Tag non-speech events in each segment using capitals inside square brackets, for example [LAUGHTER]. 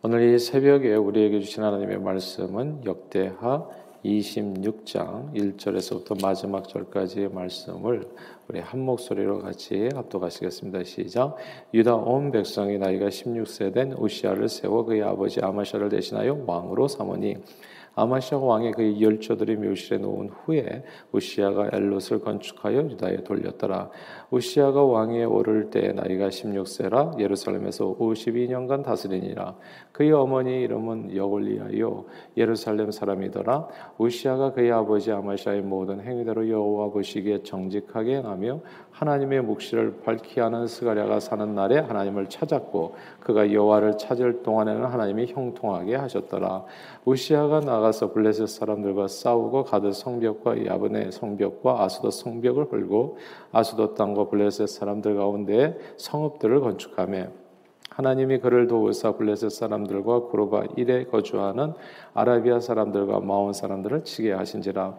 오늘 이 새벽에 우리에게 주신 하나님의 말씀은 역대하 26장 1절에서부터 마지막 절까지의 말씀을 우리 한 목소리로 같이 합독하시겠습니다. 시작. 유다 온 백성이 나이가 16세 된 우시아를 세워 그의 아버지 아마샤를 대신하여 왕으로 삼으니 아마시아 왕의 그 열조들이 묘실에 놓은 후에 우시아가 엘롯을 건축하여 유다에 돌렸더라. 우시아가 왕위에 오를 때 나이가 16세라 예루살렘에서 52년간 다스리니라. 그의 어머니 이름은 여골리아요 예루살렘 사람이더라. 우시아가 그의 아버지 아마시아의 모든 행위대로 여호와 보시기에 정직하게 행하며 하나님의 묵시를 밝히 하는 스가랴가 사는 날에 하나님을 찾았고 그가 여호와를 찾을 동안에는 하나님이 형통하게 하셨더라. 우시아가 나가 서 블레셋 사람들과 싸우고 가드 성벽과 야브네 성벽과 아수도 성벽을 헐고 아수도 땅과 블레셋 사람들 가운데 성읍들을 건축하며 하나님이 그를 도우사 블레셋 사람들과 구로바 일에 거주하는 아라비아 사람들과 마온 사람들을 치게 하신지라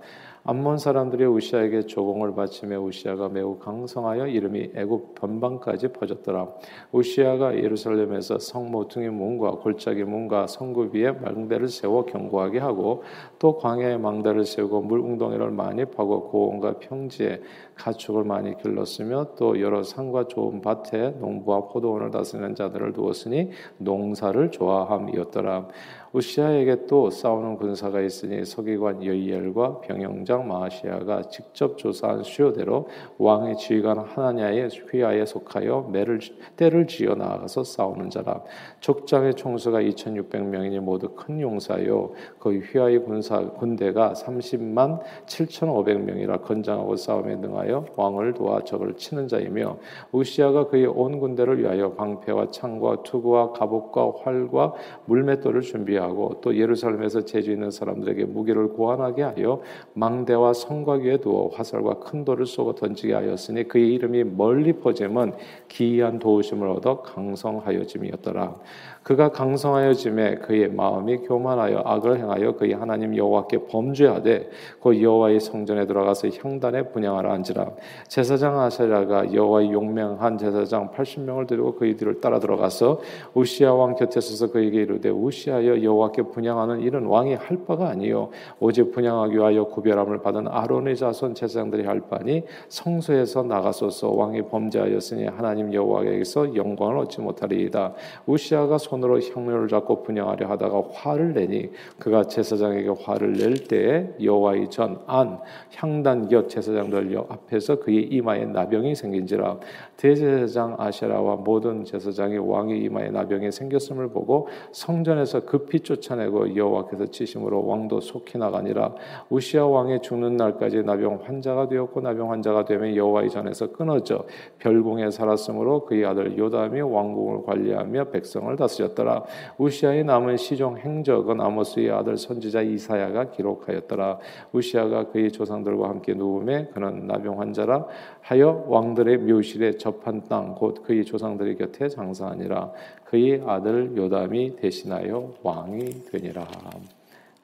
암몬 사람들이 우시아에게 조공을 바치며 우시아가 매우 강성하여 이름이 애굽 변방까지 퍼졌더라. 우시아가 예루살렘에서 성 모퉁이 문과 골짜기 문과 성구 위에 망대를 세워 견고하게 하고 또 광야에 망대를 세우고 물 웅덩이를 많이 파고 고원과 평지에 가축을 많이 길렀으며 또 여러 산과 좋은 밭에 농부와 포도원을 다스리는 자들을 두었으니 농사를 좋아함이었더라. 우시아에게 또 싸우는 군사가 있으니 서기관 여이엘과 병영장 마시아가 직접 조사한 수요대로 왕의 지휘관 하나냐의 휘하에 속하여 매를 때를 지어 나아가서 싸우는 자라. 족장의 총수가 2,600명이니 모두 큰 용사요. 그 휘하의 군사 군대가 30만 7,500명이라 건장하고 싸움에 능하여 왕을 도와 적을 치는 자이며 우시아가 그의 온 군대를 위하여 방패와 창과 투구와 갑옷과 활과 물맷돌을 준비하 하고 또 예루살렘에서 재주 있는 사람들에게 무기를 고안하게 하여 망대와 성곽 위에 두어 화살과 큰 돌을 쏘고 던지게 하였으니 그의 이름이 멀리 퍼짐은 기이한 도우심을 얻어 강성하여짐이었더라. 그가 강성하여 짐에 그의 마음이 교만하여 악을 행하여 그의 하나님 여호와께 범죄하되 그 여호와의 성전에 들어가서 향단에 분양하라 한지라. 제사장 아사랴가 여호와의 용맹한 제사장 80명을 데리고 그의 뒤를 따라 들어가서 우시아 왕 곁에 서서 그에게 이르되 우시아여 여호와께 분양하는 일은 왕이 할 바가 아니요. 오직 분양하기 위하여 구별함을 받은 아론의 자손 제사장들이 할 바니 성소에서 나가소서 왕이 범죄하였으니 하나님 여호와에게서 영광을 얻지 못하리이다. 우시아가 손으로 향료를 잡고 분양하려 하다가 화를 내니 그가 제사장에게 화를 낼 때에 여호와의 전 안 향단 곁 제사장들 앞에서 그의 이마에 나병이 생긴지라 대제사장 아시라와 모든 제사장이 왕의 이마에 나병이 생겼음을 보고 성전에서 급히 쫓아내고 여호와께서 치심으로 왕도 속히 나가니라 우시아 왕의 죽는 날까지 나병 환자가 되었고 나병 환자가 되면 여호와의 전에서 끊어져 별궁에 살았으므로 그의 아들 요담이 왕궁을 관리하며 백성을 다스 렸더라. 우시아의 남은 시종 행적은 아모스의 아들 선지자 이사야가 기록하였더라. 우시아가 그의 조상들과 함께 누움에 그는 나병 환자라 하여 왕들의 묘실에 접한 땅 곧 그의 조상들의 곁에 장사하니라. 그의 아들 요담이 대신하여 왕이 되니라.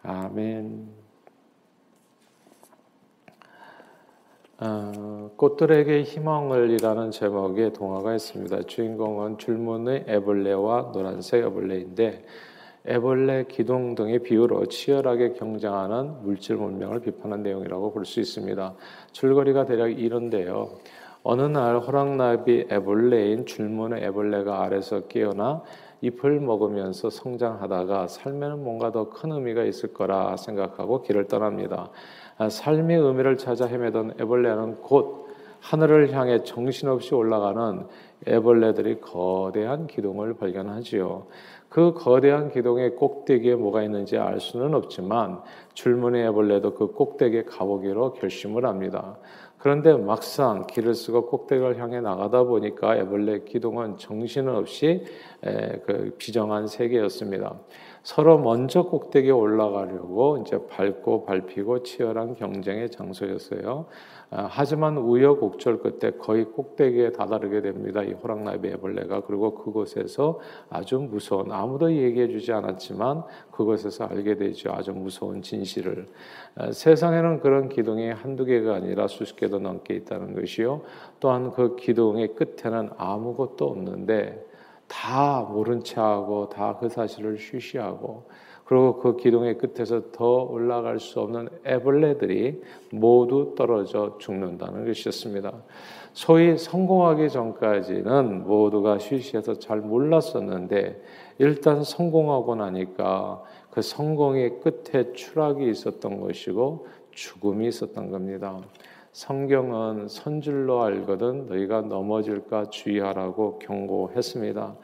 아멘. 어, 꽃들에게 희망을이라는 제목의 동화가 있습니다. 주인공은 줄무늬 애벌레와 노란색 애벌레인데 애벌레, 기둥 등의 비유로 치열하게 경쟁하는 물질 문명을 비판한 내용이라고 볼 수 있습니다. 줄거리가 대략 이런데요. 어느 날 호랑나비 애벌레인 줄무늬 애벌레가 아래서 깨어나 잎을 먹으면서 성장하다가 삶에는 뭔가 더 큰 의미가 있을 거라 생각하고 길을 떠납니다. 아, 삶의 의미를 찾아 헤매던 애벌레는 곧 하늘을 향해 정신없이 올라가는 애벌레들이 거대한 기둥을 발견하지요. 그 거대한 기둥의 꼭대기에 뭐가 있는지 알 수는 없지만 줄무늬 애벌레도 그 꼭대기에 가보기로 결심을 합니다. 그런데 막상 길을 쓰고 꼭대기를 향해 나가다 보니까 애벌레 기둥은 정신없이 그 비정한 세계였습니다. 서로 먼저 꼭대기에 올라가려고 이제 밟고 밟히고 치열한 경쟁의 장소였어요. 아, 하지만 우여곡절 끝에 거의 꼭대기에 다다르게 됩니다. 이 호랑나비 애벌레가 그리고 그곳에서 아주 무서운 아무도 얘기해 주지 않았지만 그곳에서 알게 되죠. 아주 무서운 진실을 아, 세상에는 그런 기둥이 한두 개가 아니라 수십 개도 넘게 있다는 것이요. 또한 그 기둥의 끝에는 아무것도 없는데 다 모른 체하고 다 그 사실을 쉬쉬하고 그리고 그 기둥의 끝에서 더 올라갈 수 없는 애벌레들이 모두 떨어져 죽는다는 것이었습니다. 소위 성공하기 전까지는 모두가 쉬쉬해서 잘 몰랐었는데 일단 성공하고 나니까 그 성공의 끝에 추락이 있었던 것이고 죽음이 있었던 겁니다. 성경은 선줄로 알거든 너희가 넘어질까 주의하라고 경고했습니다.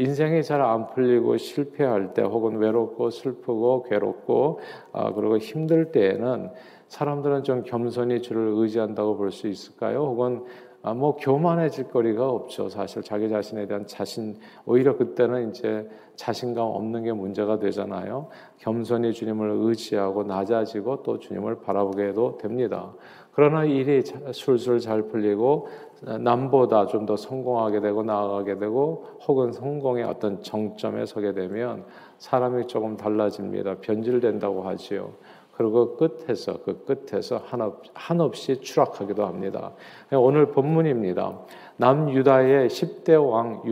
인생이 잘 안 풀리고 실패할 때 혹은 외롭고 슬프고 괴롭고 아, 그리고 힘들 때에는 사람들은 좀 겸손히 주를 의지한다고 볼 수 있을까요? 혹은 아, 뭐 교만해질 거리가 없죠. 사실 자기 자신에 대한 자신 오히려 그때는 이제 자신감 없는 게 문제가 되잖아요. 겸손히 주님을 의지하고 낮아지고 또 주님을 바라보게 해도 됩니다. 그러나 일이 술술 잘 풀리고 남보다 좀 더 성공하게 되고 나아가게 되고 혹은 성공의 어떤 정점에 서게 되면 사람이 조금 달라집니다. 변질된다고 하지요. 그리고 끝에서 그 끝에서 한없, 한없이 추락하기도 합니다. 오늘 본문입니다. 남유다의 10대 왕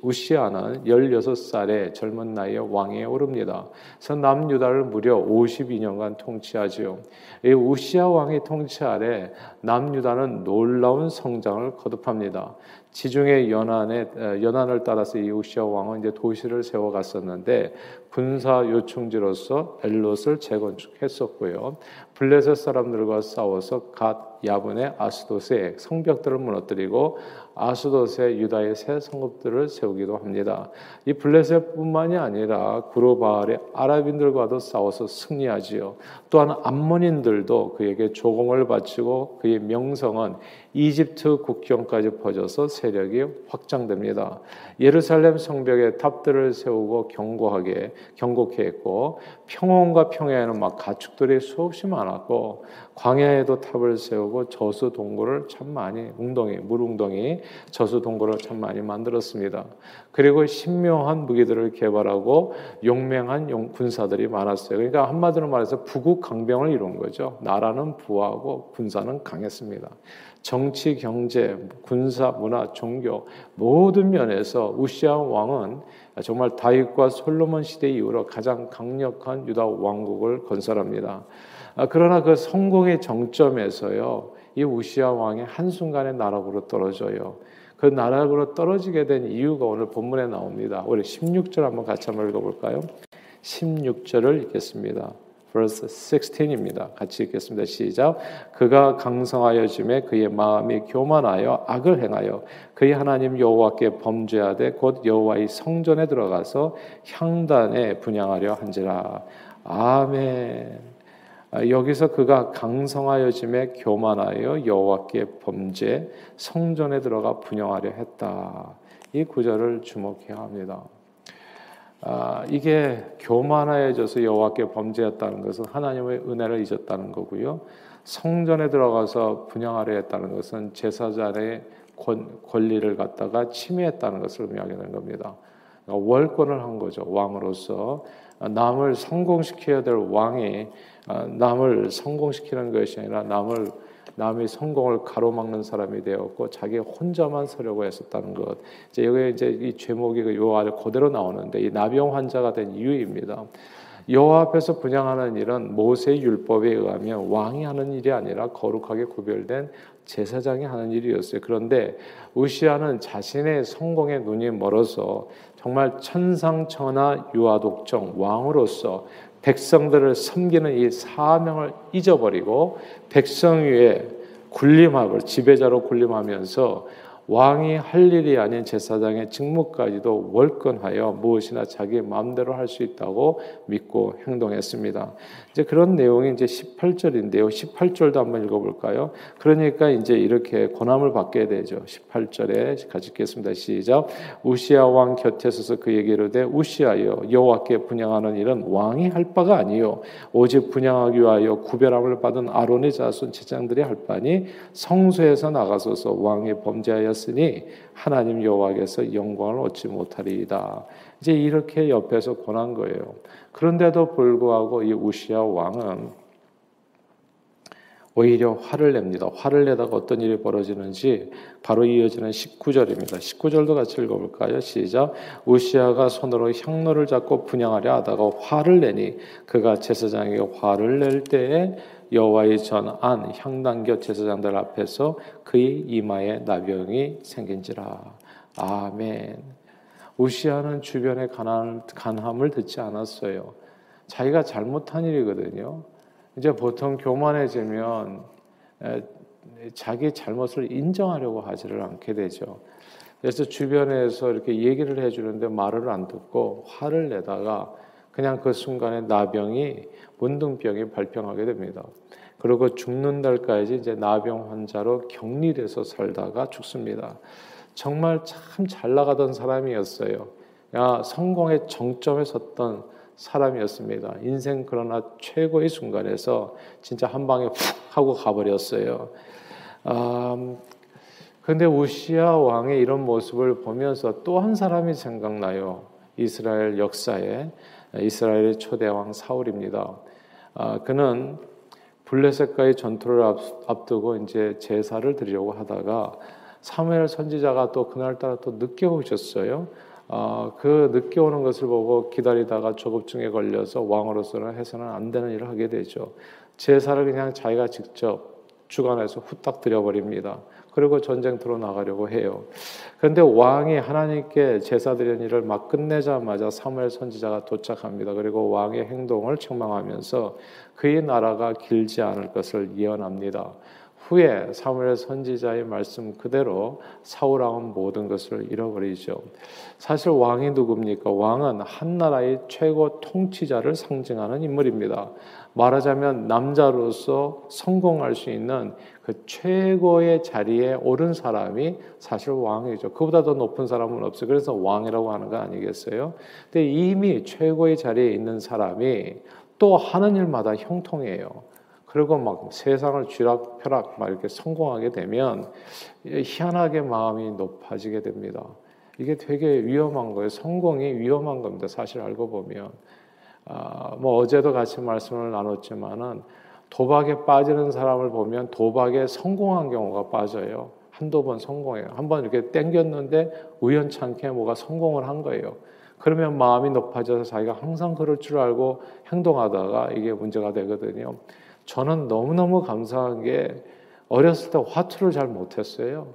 우시아는 16살의 젊은 나이에 왕에 오릅니다. 그래서 남유다를 무려 52년간 통치하지요. 이 우시아 왕의 통치 아래 남유다는 놀라운 성장을 거듭합니다. 지중해 연안에 연안을 따라서 이 우시아 왕은 이제 도시를 세워 갔었는데 군사 요충지로서 엘롯을 재건축했었고요. 블레셋 사람들과 싸워서 갓 야분의 아스도스의 성벽들을 무너뜨리고 아스도스의 유다의 새 성읍들을 세우기도 합니다. 이 블레셋뿐만이 아니라 구로바알의 아랍인들과도 싸워서 승리하지요. 또한 암몬인들도 그에게 조공을 바치고 그의 명성은 이집트 국경까지 퍼져서 세력이 확장됩니다. 예루살렘 성벽에 탑들을 세우고 경고하게 경고케 했고 평원과 평야에는 막 가축들이 수없이 많았고 광야에도 탑을 세우고 저수 동굴을 참 많이 웅덩이 물웅덩이 저수 동굴을 참 많이 만들었습니다. 그리고 신묘한 무기들을 개발하고 용맹한 용, 군사들이 많았어요. 그러니까 한마디로 말해서 부국 강병을 이룬 거죠. 나라는 부하고 군사는 강했습니다. 정치, 경제, 군사, 문화, 종교 모든 면에서 우시아 왕은 정말 다윗과 솔로몬 시대 이후로 가장 강력한 유다 왕국을 건설합니다. 아, 그러나 그 성공의 정점에서요, 이 우시아 왕이 한순간에 나락으로 떨어져요. 그 나락으로 떨어지게 된 이유가 오늘 본문에 나옵니다. 우리 16절 한번 같이 한번 읽어볼까요? 16절을 읽겠습니다. Verse 16입니다. 같이 읽겠습니다. 시작. 그가 강성하여 짐에 그의 마음이 교만하여 악을 행하여 그의 하나님 여호와께 범죄하되 곧 여호와의 성전에 들어가서 향단에 분양하려 한지라. 아멘. 아, 여기서 그가 강성하여 짐에 교만하여 여호와께 범죄 성전에 들어가 분영하려 했다. 이 구절을 주목해야 합니다. 아, 이게 교만하여져서 여호와께 범죄했다는 것은 하나님의 은혜를 잊었다는 거고요. 성전에 들어가서 분양하려 했다는 것은 제사장의 권, 권리를 갖다가 침해했다는 것을 의미하게 된 겁니다. 그러니까 월권을 한 거죠. 왕으로서 남을 성공시켜야 될 왕이 아, 남을 성공시키는 것이 아니라 남을 남의 성공을 가로막는 사람이 되었고 자기 혼자만 서려고 했었다는 것. 이제 여기 이제 이 제목이 그요 아래 그대로 나오는데 이 나병 환자가 된 이유입니다. 여호와 앞에서 분양하는 일은 모세 율법에 의하면 왕이 하는 일이 아니라 거룩하게 구별된 제사장이 하는 일이었어요. 그런데 우시아는 자신의 성공의 눈이 멀어서 정말 천상천하 유아독정 왕으로서 백성들을 섬기는 이 사명을 잊어버리고 백성 위에 군림하고 지배자로 군림하면서 왕이 할 일이 아닌 제사장의 직무까지도 월권하여 무엇이나 자기 마음대로 할 수 있다고 믿고 행동했습니다. 이제 그런 내용이 이제 18절인데요. 18절도 한번 읽어볼까요? 그러니까 이제 이렇게 권함을 받게 되죠. 18절에 같이 읽겠습니다. 시작. 우시아 왕 곁에 서서 그에게 이르되 우시아여 여호와께 분양하는 일은 왕이 할 바가 아니요 오직 분양하기 위하여 구별함을 받은 아론의 자손 제장들이 할 바니 성소에서 나가소서 왕이 범죄하여 하였으니 하나님 여호와께서 영광을 얻지 못하리이다. 이제 이렇게 옆에서 권한 거예요. 그런데도 불구하고 이 우시아 왕은 오히려 화를 냅니다. 화를 내다가 어떤 일이 벌어지는지 바로 이어지는 19절입니다. 19절도 같이 읽어볼까요? 시작. 우시아가 손으로 향로를 잡고 분양하려 하다가 화를 내니 그가 제사장에게 화를 낼 때에 여호와의 전 안 향단교 제사장들 앞에서 그의 이마에 나병이 생긴지라. 아멘. 우시아는 주변의 간함을 듣지 않았어요. 자기가 잘못한 일이거든요. 이제 보통 교만해지면 자기 잘못을 인정하려고 하지를 않게 되죠. 그래서 주변에서 이렇게 얘기를 해주는데 말을 안 듣고 화를 내다가 그냥 그 순간에 나병이 문둥병이 발병하게 됩니다. 그리고 죽는 날까지 이제 나병 환자로 격리돼서 살다가 죽습니다. 정말 참 잘 나가던 사람이었어요. 야, 성공의 정점에 섰던 사람이었습니다. 인생 그러나 최고의 순간에서 진짜 한 방에 훅 하고 가버렸어요. 음, 근데 우시아 왕의 이런 모습을 보면서 또 한 사람이 생각나요. 이스라엘 역사에 이스라엘의 초대 왕 사울입니다. 아, 그는 블레셋과의 전투를 앞두고 이제 제사를 드리려고 하다가 사무엘 선지자가 또 그날따라 또 늦게 오셨어요. 어, 그 늦게 오는 것을 보고 기다리다가 조급증에 걸려서 왕으로서는 해서는 안 되는 일을 하게 되죠. 제사를 그냥 자기가 직접 주관해서 후딱 드려버립니다. 그리고 전쟁터로 나가려고 해요. 그런데 왕이 하나님께 제사 드리는 일을 막 끝내자마자 사무엘 선지자가 도착합니다. 그리고 왕의 행동을 책망하면서 그의 나라가 길지 않을 것을 예언합니다. 후에 사무엘 선지자의 말씀 그대로 사울 왕은 모든 것을 잃어버리죠. 사실 왕이 누굽니까? 왕은 한 나라의 최고 통치자를 상징하는 인물입니다. 말하자면 남자로서 성공할 수 있는 그 최고의 자리에 오른 사람이 사실 왕이죠. 그보다 더 높은 사람은 없어요. 그래서 왕이라고 하는 거 아니겠어요? 근데 이미 최고의 자리에 있는 사람이 또 하는 일마다 형통해요. 그리고 막 세상을 쥐락펴락 막 이렇게 성공하게 되면 희한하게 마음이 높아지게 됩니다. 이게 되게 위험한 거예요. 성공이 위험한 겁니다. 사실 알고 보면. 아, 뭐 어제도 같이 말씀을 나눴지만은 도박에 빠지는 사람을 보면 도박에 성공한 경우가 빠져요. 한두 번 성공해요. 한 번 이렇게 땡겼는데 우연찮게 뭐가 성공을 한 거예요. 그러면 마음이 높아져서 자기가 항상 그럴 줄 알고 행동하다가 이게 문제가 되거든요. 저는 너무너무 감사한 게 어렸을 때 화투를 잘 못했어요.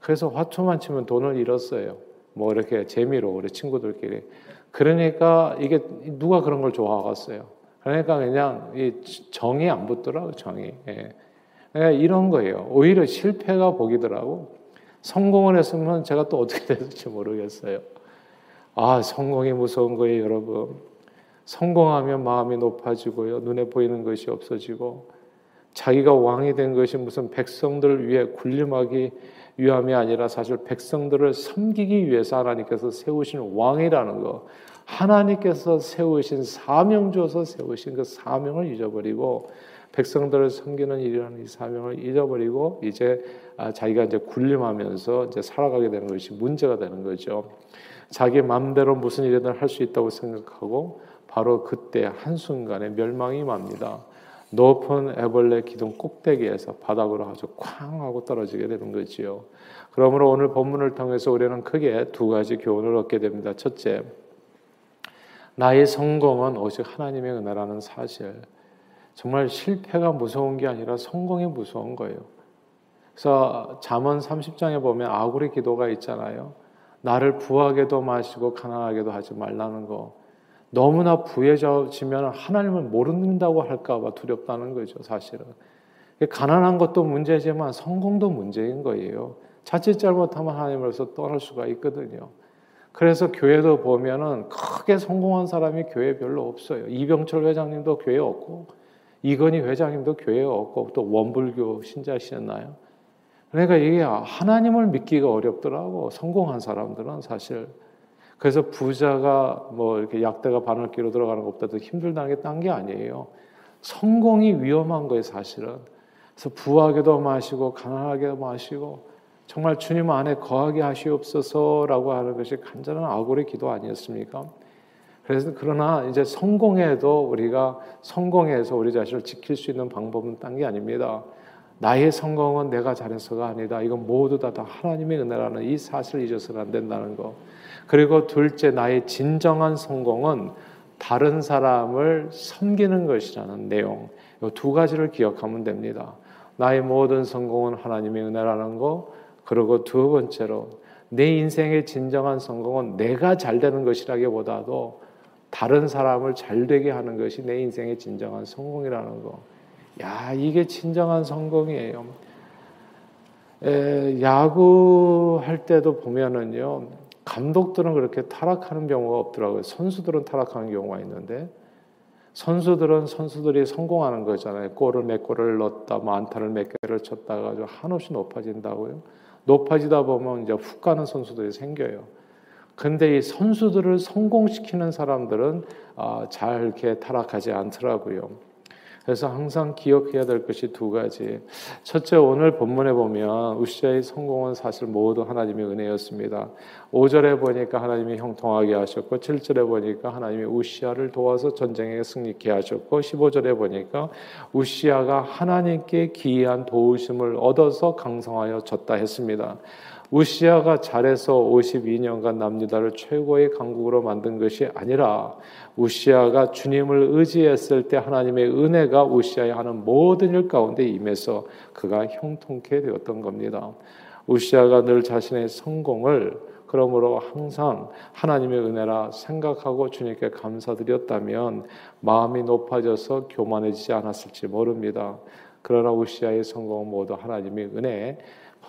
그래서 화투만 치면 돈을 잃었어요. 뭐 이렇게 재미로 우리 친구들끼리. 그러니까 이게 누가 그런 걸 좋아하겠어요. 그러니까 그냥 이 정이 안 붙더라고 정이. 예. 그러니까 이런 거예요. 오히려 실패가 복이더라고. 성공을 했으면 제가 또 어떻게 [LAUGHS] 될지 모르겠어요. 아 성공이 무서운 거예요, 여러분. 성공하면 마음이 높아지고요. 눈에 보이는 것이 없어지고 자기가 왕이 된 것이 무슨 백성들을 위해 군림하기 위함이 아니라 사실 백성들을 섬기기 위해서 하나님께서 세우신 왕이라는 거. 하나님께서 세우신 사명 줘서 세우신 그 사명을 잊어버리고 백성들을 섬기는 일이라는 이 사명을 잊어버리고 이제 아, 자기가 이제 군림하면서 이제 살아가게 되는 것이 문제가 되는 거죠. 자기 마음대로 무슨 일이든 할 수 있다고 생각하고 바로 그때 한순간에 멸망이 맙니다. 높은 애벌레 기둥 꼭대기에서 바닥으로 아주 쾅 하고 떨어지게 되는 거지요. 그러므로 오늘 본문을 통해서 우리는 크게 두 가지 교훈을 얻게 됩니다. 첫째, 나의 성공은 오직 하나님의 은혜라는 사실. 정말 실패가 무서운 게 아니라 성공이 무서운 거예요. 그래서 잠언 30장에 보면 아구리 기도가 있잖아요. 나를 부하게도 마시고 가난하게도 하지 말라는 거. 너무나 부해지면 하나님을 모른다고 할까봐 두렵다는 거죠, 사실은. 가난한 것도 문제지만 성공도 문제인 거예요. 자칫 잘못하면 하나님으로서 떠날 수가 있거든요. 그래서 교회도 보면은 크게 성공한 사람이 교회 별로 없어요. 이병철 회장님도 교회 없고, 이건희 회장님도 교회 없고, 또 원불교 신자시였나요? 그러니까 이게 하나님을 믿기가 어렵더라고. 성공한 사람들은 사실. 그래서 부자가 뭐 이렇게 약대가 바늘기로 들어가는 것보다 더 힘들다는 게딴게 아니에요. 성공이 위험한 거예요, 사실은. 그래서 부하게도 마시고 가난하게도 마시고 정말 주님 안에 거하게 하시옵소서라고 하는 것이 간절한 아골의 기도 아니었습니까? 그래서 그러나 이제 성공해도 우리가 성공해서 우리 자신을 지킬 수 있는 방법은 딴 게 아닙니다. 나의 성공은 내가 잘해서가 아니다. 이건 모두 다, 다 하나님의 은혜라는 이 사실을 잊어서는 안 된다는 거. 그리고 둘째, 나의 진정한 성공은 다른 사람을 섬기는 것이라는 내용. 이 두 가지를 기억하면 됩니다. 나의 모든 성공은 하나님의 은혜라는 거. 그리고 두 번째로, 내 인생의 진정한 성공은 내가 잘 되는 것이라기보다도 다른 사람을 잘 되게 하는 것이 내 인생의 진정한 성공이라는 거. 야, 이게 진정한 성공이에요. 에, 야구 할 때도 보면은요, 감독들은 그렇게 타락하는 경우가 없더라고요. 선수들은 타락하는 경우가 있는데, 선수들은 선수들이 성공하는 거잖아요. 골을 몇 골을 넣었다, 뭐 안타를 몇 개를 쳤다 가지고 한없이 높아진다고요. 높아지다 보면 이제 훅 가는 선수들이 생겨요. 근데 이 선수들을 성공시키는 사람들은 아, 잘 이렇게 타락하지 않더라고요. 그래서 항상 기억해야 될 것이 두 가지. 첫째, 오늘 본문에 보면 우시아의 성공은 사실 모두 하나님의 은혜였습니다. 5절에 보니까 하나님이 형통하게 하셨고, 7절에 보니까 하나님이 우시아를 도와서 전쟁에 승리케 하셨고, 15절에 보니까 우시아가 하나님께 기이한 도우심을 얻어서 강성하여 졌다 했습니다. 우시아가 잘해서 52년간 남유다를 최고의 강국으로 만든 것이 아니라 우시아가 주님을 의지했을 때 하나님의 은혜가 우시아에 하는 모든 일 가운데 임해서 그가 형통케 되었던 겁니다. 우시아가 늘 자신의 성공을 그러므로 항상 하나님의 은혜라 생각하고 주님께 감사드렸다면 마음이 높아져서 교만해지지 않았을지 모릅니다. 그러나 우시아의 성공은 모두 하나님의 은혜,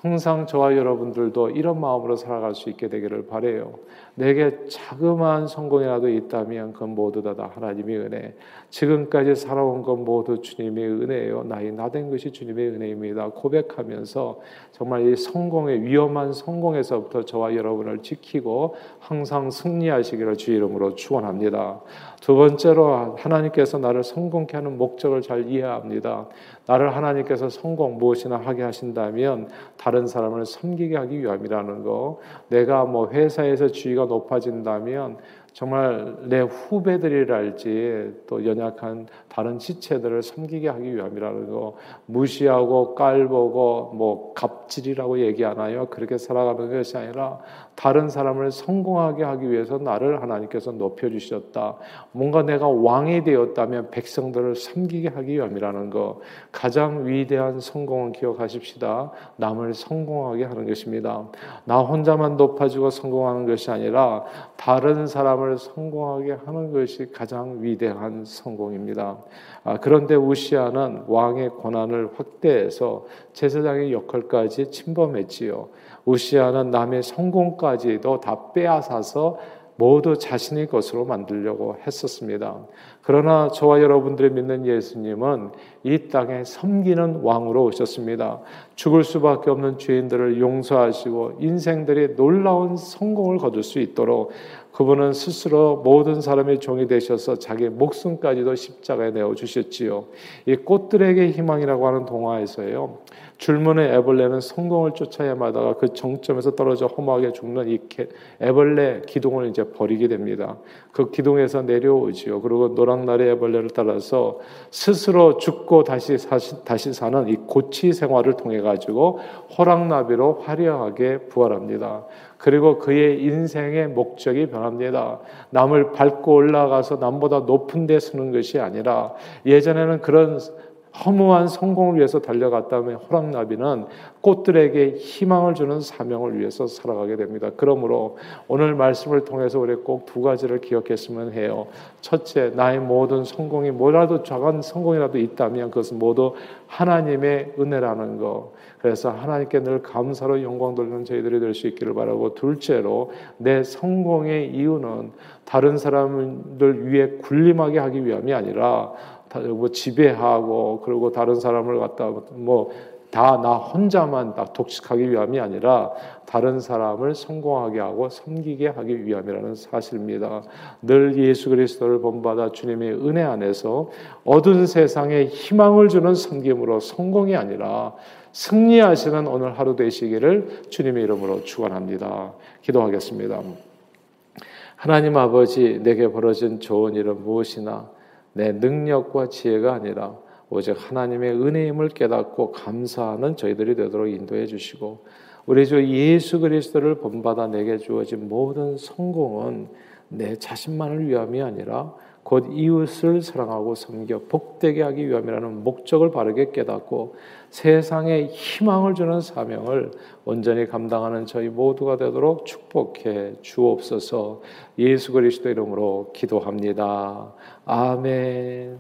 항상 저와 여러분들도 이런 마음으로 살아갈 수 있게 되기를 바래요. 내게 자그마한 성공이라도 있다면 그건 모두 다 하나님의 은혜. 지금까지 살아온 건 모두 주님의 은혜예요. 나의 나된 것이 주님의 은혜입니다. 고백하면서 정말 이 성공의 위험한 성공에서부터 저와 여러분을 지키고 항상 승리하시기를 주 이름으로 축원합니다. 두 번째로 하나님께서 나를 성공케 하는 목적을 잘 이해합니다. 나를 하나님께서 성공 무엇이나 하게 하신다면 다른 사람을 섬기게 하기 위함이라는 거. 내가 뭐 회사에서 주의가 높아진다면 정말 내 후배들이랄지 또 연약한 다른 지체들을 섬기게 하기 위함이라는 거 무시하고 깔보고 뭐 갑질이라고 얘기하나요? 그렇게 살아가는 것이 아니라 다른 사람을 성공하게 하기 위해서 나를 하나님께서 높여 주셨다. 뭔가 내가 왕이 되었다면 백성들을 섬기게 하기 위함이라는 거 가장 위대한 성공은 기억하십시다. 남을 성공하게 하는 것입니다. 나 혼자만 높아지고 성공하는 것이 아니라 다른 사람을 성공하게 하는 것이 가장 위대한 성공입니다. 아, 그런데 우시아는 왕의 권한을 확대해서 제사장의 역할까지 침범했지요. 우시아는 남의 성공까지도 다 빼앗아서 모두 자신의 것으로 만들려고 했었습니다. 그러나 저와 여러분들이 믿는 예수님은 이 땅에 섬기는 왕으로 오셨습니다. 죽을 수밖에 없는 죄인들을 용서하시고 인생들이 놀라운 성공을 거둘 수 있도록 그분은 스스로 모든 사람의 종이 되셔서 자기 목숨까지도 십자가에 내어 주셨지요. 이 꽃들에게 희망이라고 하는 동화에서요. 줄무늬 애벌레는 성공을 쫓아야 마다가 그 정점에서 떨어져 허무하게 죽는 이 애벌레 기둥을 이제 버리게 됩니다. 그 기둥에서 내려오지요. 그리고 노랑나리 애벌레를 따라서 스스로 죽고 다시 사시, 다시 사는 이 고치 생활을 통해 가지고 호랑나비로 화려하게 부활합니다. 그리고 그의 인생의 목적이 변합니다. 남을 밟고 올라가서 남보다 높은 데 서는 것이 아니라 예전에는 그런 허무한 성공을 위해서 달려갔다면 호랑나비는 꽃들에게 희망을 주는 사명을 위해서 살아가게 됩니다. 그러므로 오늘 말씀을 통해서 우리 꼭 두 가지를 기억했으면 해요. 첫째, 나의 모든 성공이 뭐라도 작은 성공이라도 있다면 그것은 모두 하나님의 은혜라는 거. 그래서 하나님께 늘 감사로 영광 돌리는 저희들이 될 수 있기를 바라고 둘째로 내 성공의 이유는 다른 사람들 위에 군림하게 하기 위함이 아니라 뭐 지배하고 그리고 다른 사람을 갖다 뭐 다 나 혼자만 다 독식하기 위함이 아니라 다른 사람을 성공하게 하고 섬기게 하기 위함이라는 사실입니다. 늘 예수 그리스도를 본받아 주님의 은혜 안에서 어두운 세상에 희망을 주는 섬김으로 성공이 아니라 승리하시는 오늘 하루 되시기를 주님의 이름으로 축원합니다. 기도하겠습니다. 하나님 아버지 내게 벌어진 좋은 일은 무엇이나 내 능력과 지혜가 아니라 오직 하나님의 은혜임을 깨닫고 감사하는 저희들이 되도록 인도해 주시고 우리 주 예수 그리스도를 본받아 내게 주어진 모든 성공은 내 자신만을 위함이 아니라 곧 이웃을 사랑하고 섬겨 복되게 하기 위함이라는 목적을 바르게 깨닫고 세상에 희망을 주는 사명을 온전히 감당하는 저희 모두가 되도록 축복해 주옵소서 예수 그리스도 이름으로 기도합니다. 아멘.